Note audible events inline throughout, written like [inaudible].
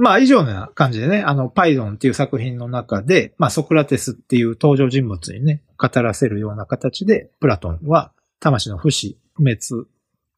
まあ、以上な感じでね、あの、パイドンっていう作品の中で、まあ、ソクラテスっていう登場人物にね、語らせるような形で、プラトンは魂の不死、不滅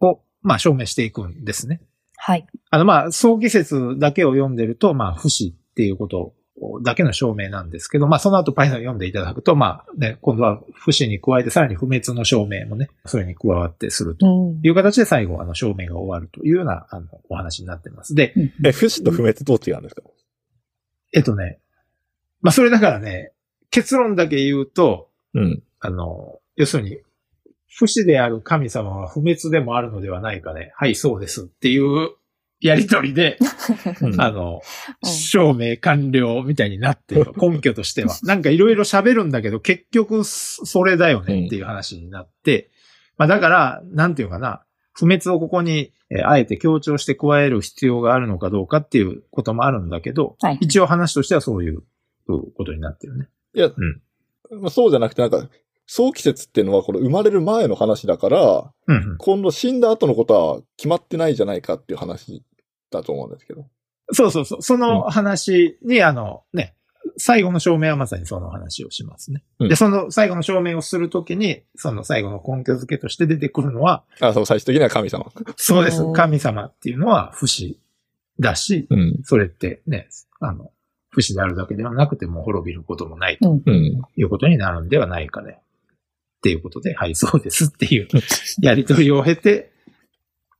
を、まあ、証明していくんですね。はい。あの、まあ、早期説だけを読んでると、まあ、不死っていうことだけの証明なんですけど、まあ、その後パイドン読んでいただくと、まあ、ね、今度は不死に加えて、さらに不滅の証明もね、それに加わってするとうん。いう形で最後、あの、証明が終わるというような、あの、お話になってます。で、え、不死と不滅どう違うんですか？えっとね、まあ、それだからね、結論だけ言うと、うん。あの、要するに、不死である神様は不滅でもあるのではないかね。はい、そうですっていうやりとりで、うんあの、うん証明完了みたいになってる。[laughs] 根拠としては。なんかいろいろ喋るんだけど、結局そそれだよねっていう話になって、まあだから、なんていうかな、不滅をここに、えーあえて強調して加える必要があるのかどうかっていうこともあるんだけど、はい。一応話としてはそういうことになってるね。いや、んまあ、そうじゃなくて、なんか、早期説っていうのはこれ生まれる前の話だから、うんうん。今度死んだ後のことは決まってないじゃないかっていう話だと思うんですけど。そうそうそう。その話に、あの、ね、最後の証明はまさにその話をしますね。うんで、その最後の証明をするときに、その最後の根拠付けとして出てくるのは、あ、そう、最終的には神様。そうです神様っていうのは不死だし、うん。それってね、あの、不死であるだけではなくても滅びることもないとうん。うん。いうことになるんではないかね。っていうことで、はい、そうですっていうやりとりを経て、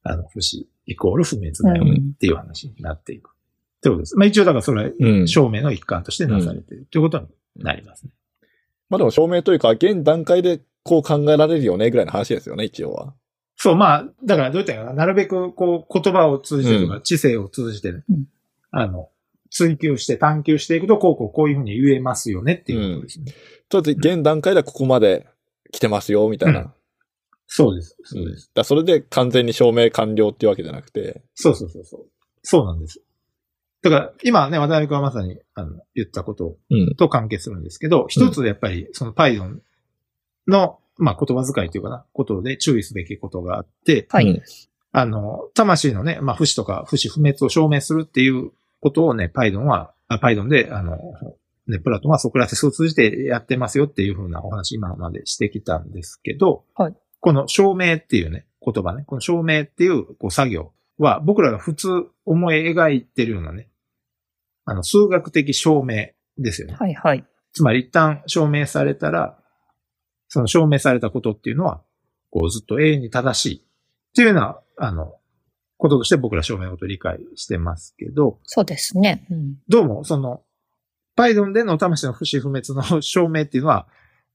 あの、不死イコール不滅だよねっていう話になっていく。ってことです。まあ一応だからそれはうん。証明の一環としてなされているということになりますね。まあでも証明というか、現段階でこう考えられるよね、ぐらいの話ですよね、一応は。そう、まあ、だからどういったかな、なるべくこう言葉を通じてとか、う知性を通じてね、うんあの、追求して探求していくと、こうこうこういうふうに言えますよねっていうことですね。とりあえず現段階ではここまで来てますよ、みたいな。うんそうです。そううんです。だそれで完全に証明完了っていうわけじゃなくて。そうそうそうそう。そうなんです。だから、今ね、渡辺君はまさに、あの、言ったことうん。と関係するんですけど、一つやっぱり、その Python の、まあ、言葉遣いというかな、ことで注意すべきことがあって、はいうんあの、魂のね、まあ、不死とか不死不滅を証明するっていうことをね、Python は、あ Python で、あの、ね、プラトンはソクラテスを通じてやってますよっていうふうなお話今までしてきたんですけど、はいこの証明っていうね、言葉ね、この証明っていうこう作業は僕らが普通思い描いてるようなね、あの、数学的証明ですよね。はいはい。つまり一旦証明されたら、その証明されたことっていうのは、こうずっと永遠に正しいっていうような、あの、こととして僕ら証明のことを理解してますけど、そうですね。うん。どうもその、Python での魂の不死不滅の [laughs] 証明っていうのは、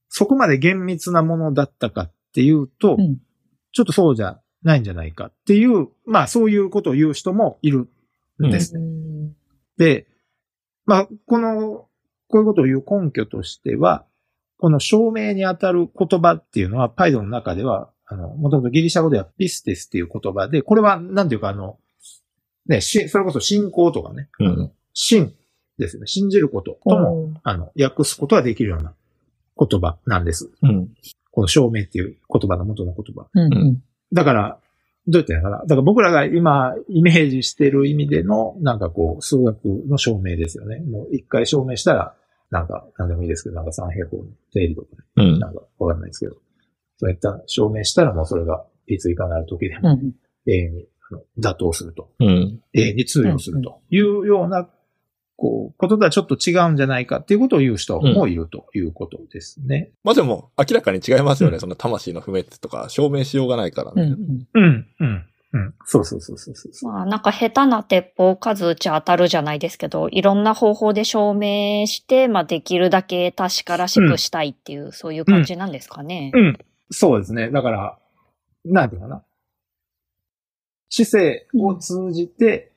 そこまで厳密なものだったかっていうと、うんちょっとそうじゃないんじゃないかっていう、まあそういうことを言う人もいるんですね。うんで、まあ、この、こういうことを言う根拠としては、この証明にあたる言葉っていうのは、パイドンの中では、あの、もともとギリシャ語ではピステスっていう言葉で、これは、なんていうか、あの、ね、し、それこそ信仰とかね、うん。信ですね、信じることとも、あの、訳すことができるような言葉なんです。うん。この証明っていう言葉の元の言葉。うんうん。だから、どうやってやかなだから僕らが今イメージしてる意味での、なんかこう、数学の証明ですよね。もう一回証明したら、なんか、なんでもいいですけど、なんか三平方の定理とかね、うん。なんかわかんないですけど、そういった証明したらもうそれがいついかなる時でもうん。永遠にあの妥当すると、うん。永遠に通用するというような、こう、こととはちょっと違うんじゃないかっていうことを言う人もいるということですね。まあでも、明らかに違いますよね。うんその魂の不滅とか、証明しようがないからね。うんうん。うん、うん、うん。そうそうそうそうそう。まあなんか下手な鉄砲数打ち当たるじゃないですけど、いろんな方法で証明して、まあできるだけ確からしくしたいっていう、そういう感じなんですかね。うん。そうですね。だから、なんていうかな。知性を通じて、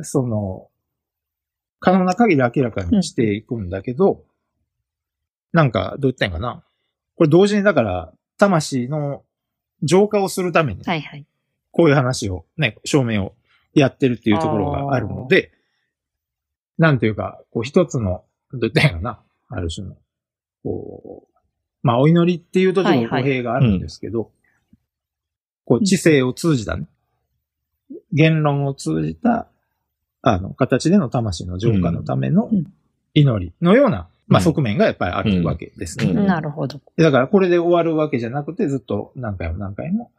その、可能な限り明らかにしていくんだけど、なんか、どう言ったんやかな。これ同時にだから、魂の浄化をするために、はいはい。こういう話を、ね、証明をやってるっていうところがあるので、なんていうか、こう一つの、どう言ったんやかな。ある種の、こう、まあ、お祈りっていうとちょっと語弊があるんですけど、こう、知性を通じたね、言論を通じた、あの、形での魂の浄化のためのうん祈りのような、まあ、うん側面がやっぱりあるわけですね。うんなるほど。だからこれで終わるわけじゃなくて、ずっと何回も何回も、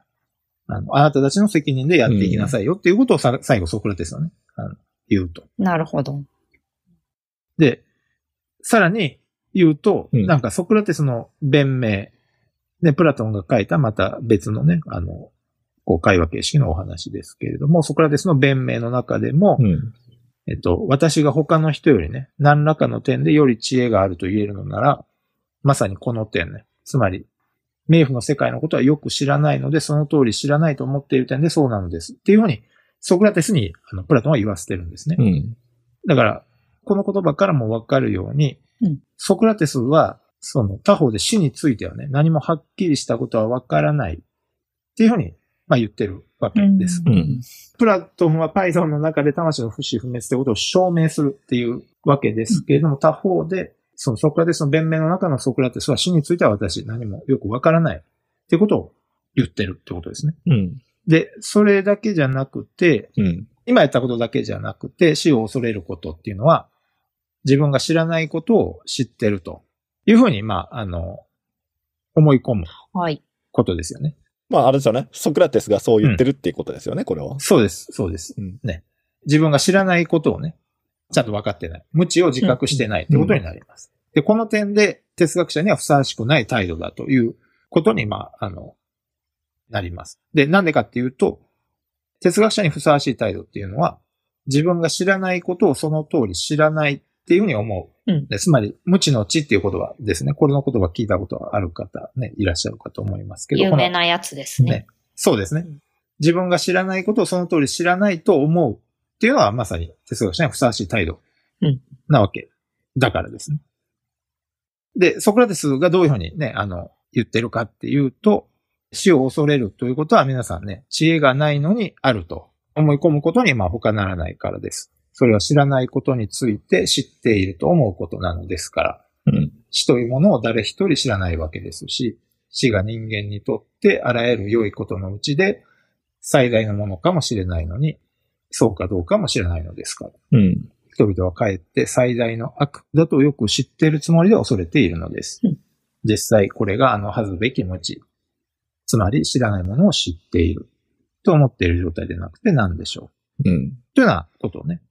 あの、あなたたちの責任でやっていきなさいよっていうことをさ最後ソクラテスはね、あの言うと。なるほど。で、さらに言うと、うんなんかソクラテスの弁明、で、プラトンが書いたまた別のね、あの、こう会話形式のお話ですけれども、ソクラテスの弁明の中でも、うん。えっと、私が他の人よりね、何らかの点でより知恵があると言えるのなら、まさにこの点ね。つまり、冥府の世界のことはよく知らないので、その通り知らないと思っている点でそうなのです。っていうふうに、ソクラテスに、あの、プラトンは言わせてるんですね。うん。だから、この言葉からもわかるように、うんソクラテスは、その他方で死についてはね、何もはっきりしたことはわからないっていうふうに、まあ言ってるわけです。うんうんプラトンはパイソンの中で魂の不死不滅ってことを証明するっていうわけですけれども、他方で、そのソクラテスの弁明の中のソクラテスは死については私何もよくわからないってことを言ってるってことですね。うん。で、それだけじゃなくて、うん。今やったことだけじゃなくて、死を恐れることっていうのは、自分が知らないことを知ってるというふうに、まあ、あの、思い込むはい。ことですよね。まあ、あれですよね。ソクラテスがそう言ってるっていうことですよね、これは。そうです、そうです。うんね。自分が知らないことをね、ちゃんと分かってない。無知を自覚してないってことになります。で、この点で哲学者にはふさわしくない態度だということに、まあ、あの、なります。で、なんでかっていうと、哲学者にふさわしい態度っていうのは、自分が知らないことをその通り知らないっていうふうに思う。うんでつまり、無知の知っていう言葉ですね。これの言葉聞いたことがある方ね、いらっしゃるかと思いますけど。有名なやつですね。ねそうですね。自分が知らないことをその通り知らないと思うっていうのはまさに哲学者にふさわしい態度うんなわけだからですね。で、ソクラテスがどういうふうにね、あの、言ってるかっていうと、死を恐れるということは皆さんね、知恵がないのにあると思い込むことにまあ他ならないからです。それは知らないことについて知っていると思うことなのですから。うん。死というものを誰一人知らないわけですし、死が人間にとってあらゆる良いことのうちで最大のものかもしれないのに、そうかどうかも知らないのですから。うん。人々はかえって最大の悪だとよく知っているつもりで恐れているのですうん。実際これがあの恥ずべき無知。つまり知らないものを知っていると思っている状態でなくて何でしょう。うん。というようなことをね、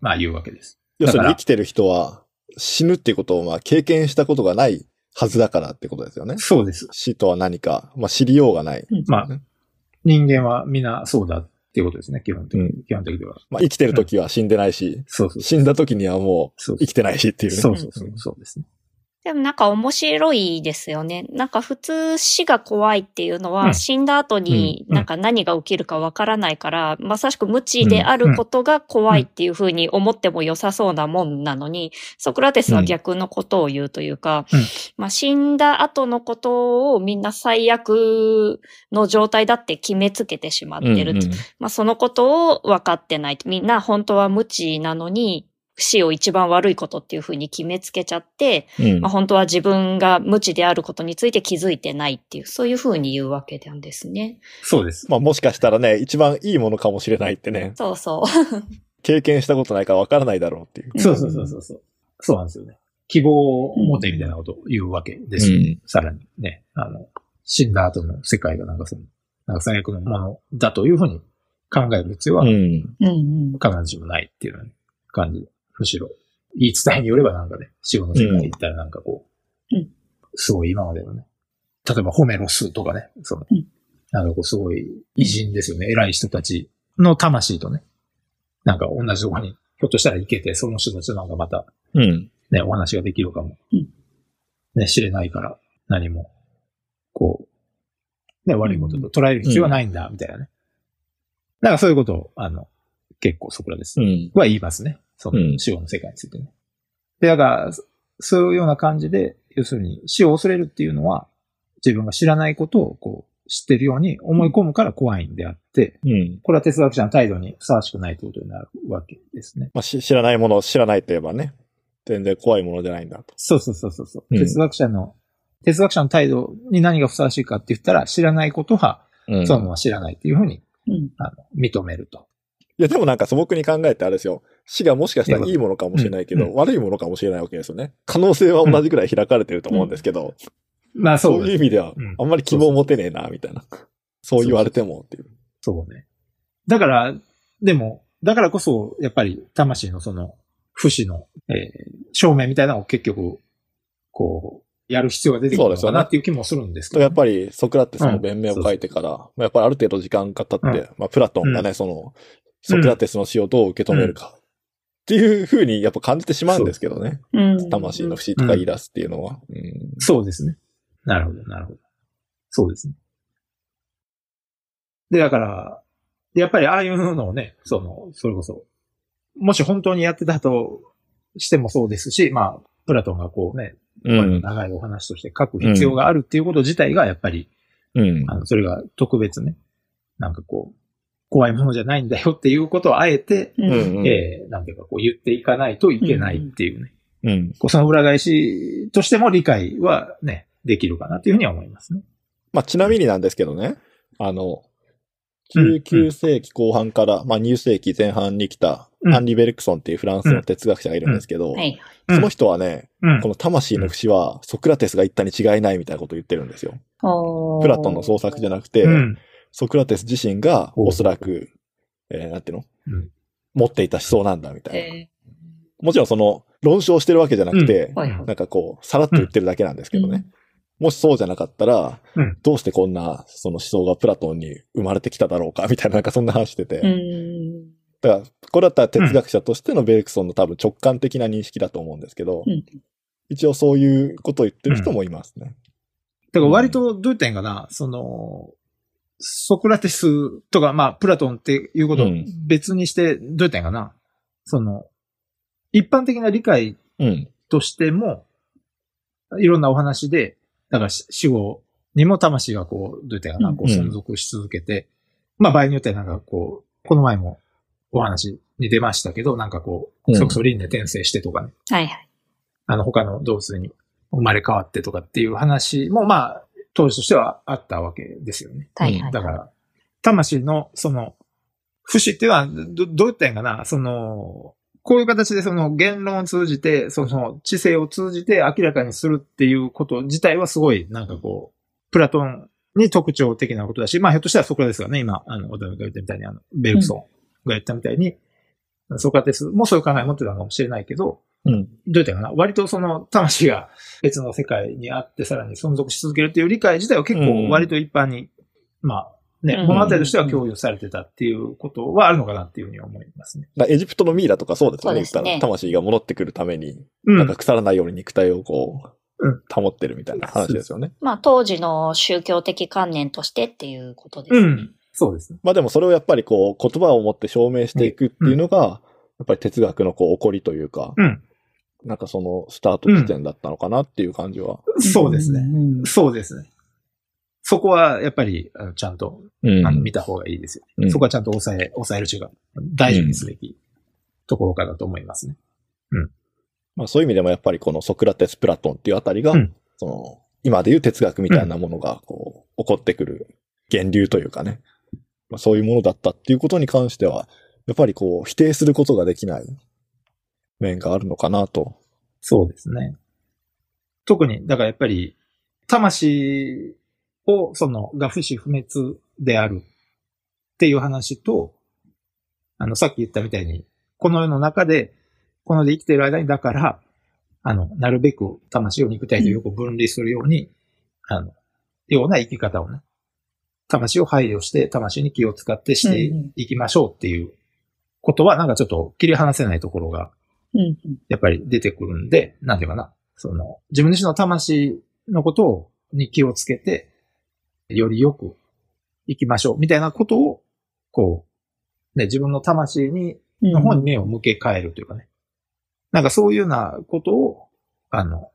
まあ言うわけです。要するに生きてる人は死ぬっていうことをまあ経験したことがないはずだからってことですよね。そうです。死とは何か、まあ知りようがない。まあ、人間は皆そうだっていうことですね、基本的に。うん基本的には。まあ生きてる時は死んでないし、そうそう死んだ時にはもう生きてないしっていうね。そうそうそう、そうですね。でもなんか面白いですよね。なんか普通死が怖いっていうのは、うん。死んだ後にうん。なんか何が起きるかわからないから、まさしく無知であることが怖いっていうふうに思っても良さそうなもんなのに、ソクラテスは逆のことを言うというか、うん。まあ死んだ後のことをみんな最悪の状態だって決めつけてしまってるとうんうんまあ、そのことを分かってない。みんな本当は無知なのに、死を一番悪いことっていうふうに決めつけちゃって、うんまあ、本当は自分が無知であることについて気づいてないっていう、そういうふうに言うわけなんですね。そうです。まあもしかしたらね、一番いいものかもしれないってね、そうそう。経験したことないからわからないだろうっていう。そうそうそうそうそう。そうなんですよね。希望を持てみたいなことを言うわけですよ、うんさらにね、あの、死んだ後の世界がなんかその、なんか最悪のものだというふうに考える必要はうん。うんうん。必ずしもないっていう感じで、むしろ、言い伝えによればなんかね、死後の世界に行ったらなんかこう、うんすごい今までのね、例えばホメロスとかね、その、うんなんかこうすごい偉人ですよね、偉い人たちの魂とね、なんか同じところに、ひょっとしたら行けて、その人たちとなんかまたうん。ね、お話ができるかも。うんね、知れないから、何も、こう、ね、悪いことと捉える必要はないんだ、みたいなね。だからそういうことを、あの、結構ソクラテスうん。は言いますね。そうんの死後の世界についてね。で、だから、そそういうような感じで、要するに死を恐れるっていうのは、自分が知らないことをこう知ってるように思い込むから怖いんであって、うん。これは哲学者の態度にふさわしくないということになるわけですね。まあし知らないものを知らないといえばね、全然怖いものじゃないんだと。そうそうそうそうそう、うん哲学者の、哲学者の態度に何がふさわしいかって言ったら、知らないことは、うん。そのまま知らないっていうふうに、うん。あの、認めると。いや、でもなんか素朴に考えてあれですよ。死がもしかしたらいいものかもしれないけど、うん。悪いものかもしれないわけですよね。可能性は同じぐらい開かれてると思うんですけど、まあそそううです。いう意味ではうん、あんまり希望持てねえな、みたいな。そう言われてもっていう。そうね。だから、でも、だからこそ、やっぱり魂のその、不死の、えー証明みたいなのを結局、こう、やる必要が出てくるのかなっていう気もするんですけど、やっぱりソクラテスの弁明を書いてから、まあやっぱりある程度時間が経って、うん。まあプラトンがね、その、ソクラテスの死をどう受け止めるか、っていうふうにやっぱ感じてしまうんですけどね。うん。魂の不死とか言い出すっていうのは。うんそうですね。なるほど、なるほど。そうですね。で、だから、やっぱりああいうのをね、その、それこそ、もし本当にやってたとしてもそうですし、まあ、プラトンがこうね、うん。長いお話として書く必要があるっていうこと自体が、やっぱり、うん。あの、それが特別ね、なんかこう、怖いものじゃないんだよっていうことをあえて、うん。うんえーなんていうかこう言っていかないといけないっていうね。うん。こうその裏返しとしても理解はね、できるかなというふうには思いますね。まあちなみになんですけどね、あの、うん19世紀後半から、まあ20世紀前半に来た、うんアンリ・ベルクソンっていうフランスの哲学者がいるんですけど、はい。その人はね、うんこの魂の不死はソクラテスが言ったに違いないみたいなことを言ってるんですよ。ププラトンの創作じゃなくて、うん。ソクラテス自身がおそらく、えーなんていうの、うん持っていた思想なんだみたいな。えもちろんその論証してるわけじゃなくて、ーはいはい。なんかこう、さらっと言ってるだけなんですけどね。もしそうじゃなかったら、うんどうしてこんなその思想がプラトンに生まれてきただろうかみたいな、なんかそんな話してて。うん。だから、これだったら哲学者としてのベルクソンの多分直感的な認識だと思うんですけど、うん一応そういうことを言ってる人もいますね。だから割とどういったんかな、その、ソクラテスとか、まあ、プラトンっていうことをうん。別にして、どういったんかな、その、一般的な理解うん。としても、いろんなお話で、だから死後にも魂がこう、どういったんかな、こううん存続し続けて、まあ場合によってはなんかこう、この前もお話に出ましたけど、なんかこう、うん。それこそ輪廻転生してとかね、はいはい。あの他の動物に生まれ変わってとかっていう話も、まあ、当時としてはあったわけですよね。はいはい。だから、魂のその、不死っていうのは、ど、どういったんやかな、その、こういう形でその言論を通じて、その知性を通じて明らかにするっていうこと自体はすごい、なんかこう、プラトンに特徴的なことだし、まあひょっとしたらソクラテスがね、今、あの、小田が言ったみたいに、あの、ベルクソンが言ったみたいに、ソクラテスもそういう考えを持ってたのかもしれないけど、うん。どういったかな？割とその魂が別の世界にあってさらに存続し続けるっていう理解自体は結構割と一般に、まあね、うん物語としては共有されてたっていうことはあるのかなっていうふうに思いますね。エジプトのミイラとかそうですよね、ね言ったら。魂が戻ってくるために、うんなんか腐らないように肉体をこう、うん保ってるみたいな話ですよね。まあ当時の宗教的観念としてっていうことですね。うん。そうですね。まあでもそれをやっぱりこう、言葉を持って証明していくっていうのが、やっぱり哲学のこう、起こりというか、うん。なんかそのスタート地点だったのかなっていう感じは。そうですね。うんそうですね。そこはやっぱり、あのちゃんと、うんあの見た方がいいですよ。うんそこはちゃんと抑え、抑えるというか、大事にすべきところかなと思いますね。まあそういう意味でもやっぱりこのソクラテス・プラトンっていうあたりが、うんその、今でいう哲学みたいなものがこう、起こってくる源流というかね、まあそういうものだったっていうことに関しては、やっぱりこう、否定することができない面があるのかなと。そうですね。特に、だからやっぱり、魂を、その、が不死不滅であるっていう話と、あの、さっき言ったみたいに、この世の中で、この世で生きている間に、だから、あの、なるべく魂を肉体とよく分離するように、あの、ような生き方をね、魂を配慮して、魂に気を使ってしていきましょうっていうことは、なんかちょっと切り離せないところがうんやっぱり出てくるんで、なんていうかな。その、自分自身の魂のことを、に気をつけて、よりよく生きましょう、みたいなことを、こう、ね、自分の魂に、の方に目を向け変えるというかね。なんかそういうようなことを、あの、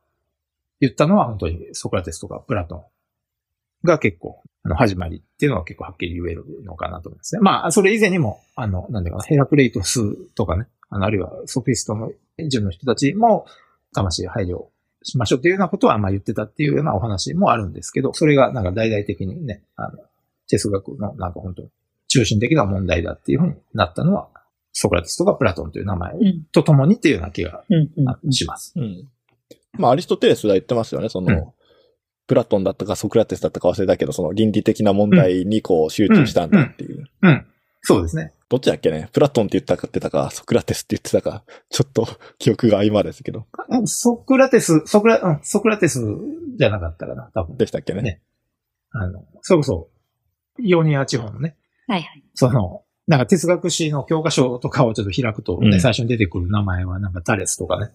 言ったのは本当にソクラテスとかプラトンが結構、あの、始まりっていうのは結構はっきり言えるのかなと思いますね。まあ、それ以前にも、あの、なんだかな、ヘラクレイトスとかね、あの、あるいはソフィストの順の人たちも、魂配慮しましょうっていうようなことは、まあ言ってたっていうようなお話もあるんですけど、それがなんか大々的にね、あの、哲学のなんか本当に中心的な問題だっていうふうになったのは、ソクラテスとかプラトンという名前うん。と共にっていうような気がうん。うんあします。うん。まあ、アリストテレスが言ってますよね、その、うんプラトンだったかソクラテスだったか忘れたけど、その倫理的な問題にこう集中したんだっていう。うん。そうですね。どっちだっけね？プラトンって言ったかってたか、ソクラテスって言ってたか、ちょっと記憶が曖昧ですけど。あソクラテス、ソクラ、うん、ソクラテスじゃなかったかな、多分。でしたっけね？ねあの、それこそ、イオニア地方のね、はいはい。その、なんか哲学史の教科書とかをちょっと開くとね、うん最初に出てくる名前はなんかタレスとかね、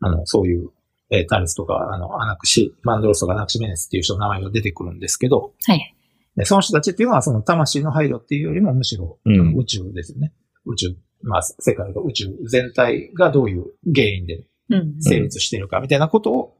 あの、そういう、えータレスとか、あの、アナクシ、マンドロスとかアナクシメネスっていう人の名前が出てくるんですけど、はい。でその人たちっていうのはその魂の配慮っていうよりもむしろ、うん宇宙ですよね。宇宙、まあ、世界の宇宙全体がどういう原因でうん。成立しているかみたいなことを、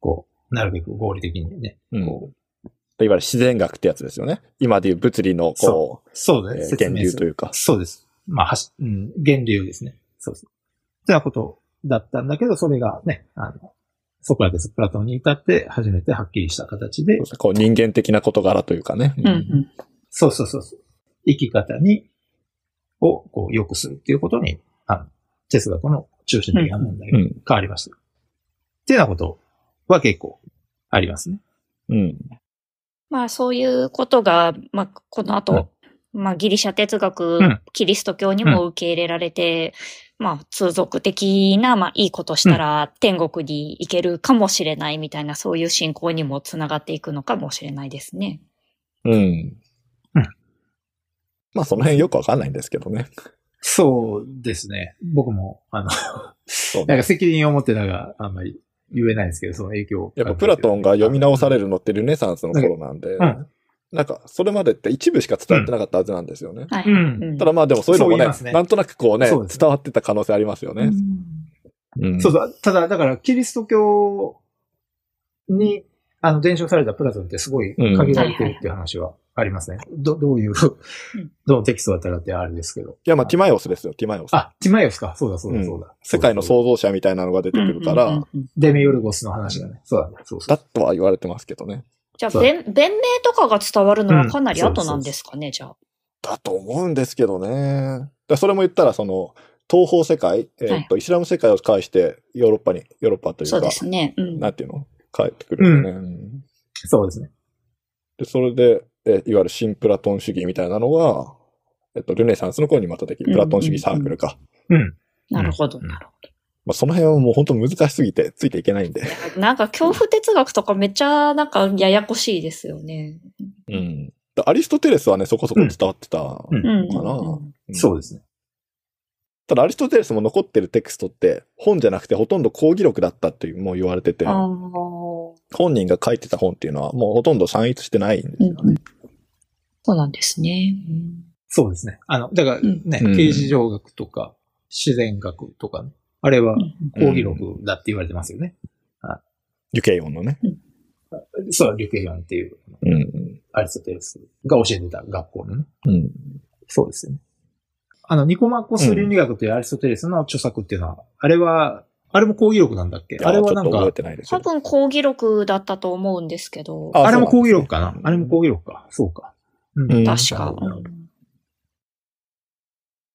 こう、なるべく合理的にね、うん。こう、いわゆる自然学ってやつですよね。今でいう物理のこう、そうですね。えー源流というか。そうです。まあ、はし、うん、源流ですね。そうです。ってなことだったんだけど、それがね、あの、ソクラテス、プラトンに至って初めてはっきりした形でこう人間的な事柄というかね。うん。うん。そうそうそうそう。生き方に、を、こう、良くするっていうことに、あの、哲学の中心的な問題がうん。変わりました。っていうようなことは結構ありますね。うん。まあそういうことが、まあこの後、まあギリシャ哲学、うんキリスト教にも受け入れられて、まあ通俗的な、まあいいことしたら天国に行けるかもしれないみたいな、そういう信仰にもつながっていくのかもしれないですね。うん。うんまあその辺よくわかんないんですけどね。そうですね。僕も、あの、そうなんか責任を持ってなんか、あんまり言えないですけど、その影響。やっぱプラトンが読み直されるのってルネサンスの頃なんで、うん。なんかそれまでって一部しか伝わってなかったはずなんですよね。はい。うんうんただまあでもそういうのもねねなんとなくこうね、そうです伝わってた可能性ありますよね。うんうんそうそう。ただ、だから、キリスト教に、あの、伝承されたプラトンってすごい限られてるっていう話はありますね。ど、どういう、どのテキストだったらってあれですけど。いやまあティマイオスですよ、ティマイオス。あ、ティマイオスか。そうだ、そうだ、そうだ。世界の創造者みたいなのが出てくるから、うんうんうんデメヨルゴスの話がね。そうだね。そうそう。だとは言われてますけどね。じゃあ、弁、弁明とかが伝わるのはかなりうん後なんですかね、じゃあ。だと思うんですけどね。だそれも言ったら、その、東方世界、えーっと、イスラム世界を介してヨーロッパに、ヨーロッパというか、そうですね。うん。なんていうの？帰ってくるよね、うんそうですね。で、それで、えいわゆる新プラトン主義みたいなのが、えっと、ルネサンスの頃にまたできる、プラトン主義サークルか。うん。なるほど、うんなるほまあ、その辺はもう本当難しすぎて、ついていけないんで。ど。なんか恐怖哲学とかめっちゃなんかややこしいですよね。うん。だアリストテレスはね、そこそこ伝わってたのうんうん。かな。うんうんそうですね。ただ、アリストテレスも残ってるテクストって、本じゃなくてほとんど講義録だったっていう、もう言われてて。本人が書いてた本っていうのは、もうほとんど散逸してないんですうんよね。そうなんですね。うんそうですね。あの、だからうんね、うん刑事上学とか、自然学とかね。あれはうん講義録だって言われてますよね。ユケイオンのね。そう、リュケヨンっていう、うん。アリストテレスが教えてた学校のね。うん。そうですよね。あの、ニコマコス倫理学というアリストテレスの著作っていうのは、あれは、あれも講義録なんだっけ？あれはなんかちょっと覚え、てないです多よ。分講義録だったと思うんですけど。ああれも講義録かなあれも講義録か。そうか。うんうん確か。うん